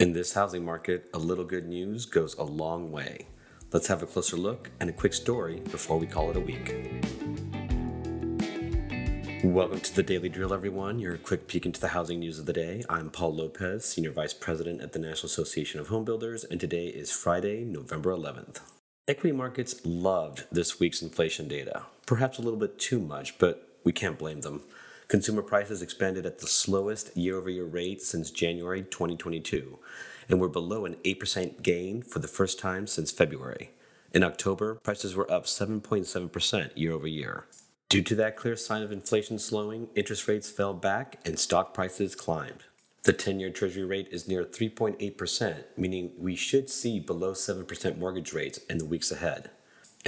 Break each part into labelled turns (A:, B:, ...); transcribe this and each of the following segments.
A: In this housing market, a little good news goes a long way. Let's have a closer look and a quick story before we call it a week. Welcome to the Daily Drill, everyone. Your quick peek into the housing news of the day. I'm Paul Lopez, Senior Vice President at the National Association of Home Builders, and today is Friday, November 11th. Equity markets loved this week's inflation data, perhaps a little bit too much, but we can't blame them. Consumer prices expanded at the slowest year over year rate since January 2022 and were below an 8% gain for the first time since February. In October, prices were up 7.7% year over year. Due to that clear sign of inflation slowing, interest rates fell back and stock prices climbed. The 10 year Treasury rate is near 3.8%, meaning we should see below 7% mortgage rates in the weeks ahead.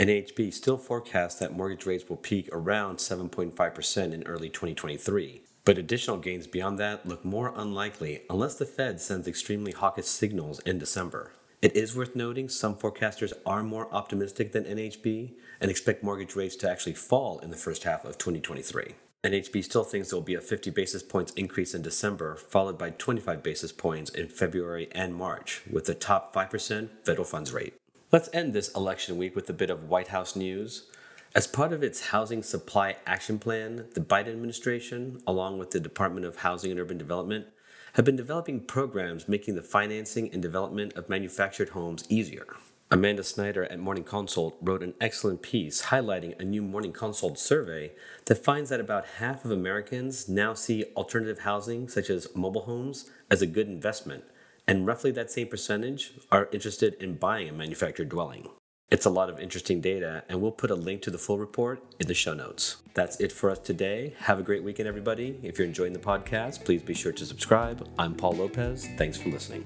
A: NAHB still forecasts that mortgage rates will peak around 7.5% in early 2023. But additional gains beyond that look more unlikely unless the Fed sends extremely hawkish signals in December. It is worth noting some forecasters are more optimistic than NAHB and expect mortgage rates to actually fall in the first half of 2023. NAHB still thinks there will be a 50 basis points increase in December, followed by 25 basis points in February and March, with the top 5% federal funds rate. Let's end this election week with a bit of White House news. As part of its Housing Supply Action Plan, the Biden administration, along with the Department of Housing and Urban Development, have been developing programs making the financing and development of manufactured homes easier. Amanda Snyder at Morning Consult wrote an excellent piece highlighting a new Morning Consult survey that finds that about half of Americans now see alternative housing, such as mobile homes, as a good investment and roughly that same percentage are interested in buying a manufactured dwelling. It's a lot of interesting data, and we'll put a link to the full report in the show notes. That's it for us today. Have a great weekend, everybody. If you're enjoying the podcast, please be sure to subscribe. I'm Paul Lopez. Thanks for listening.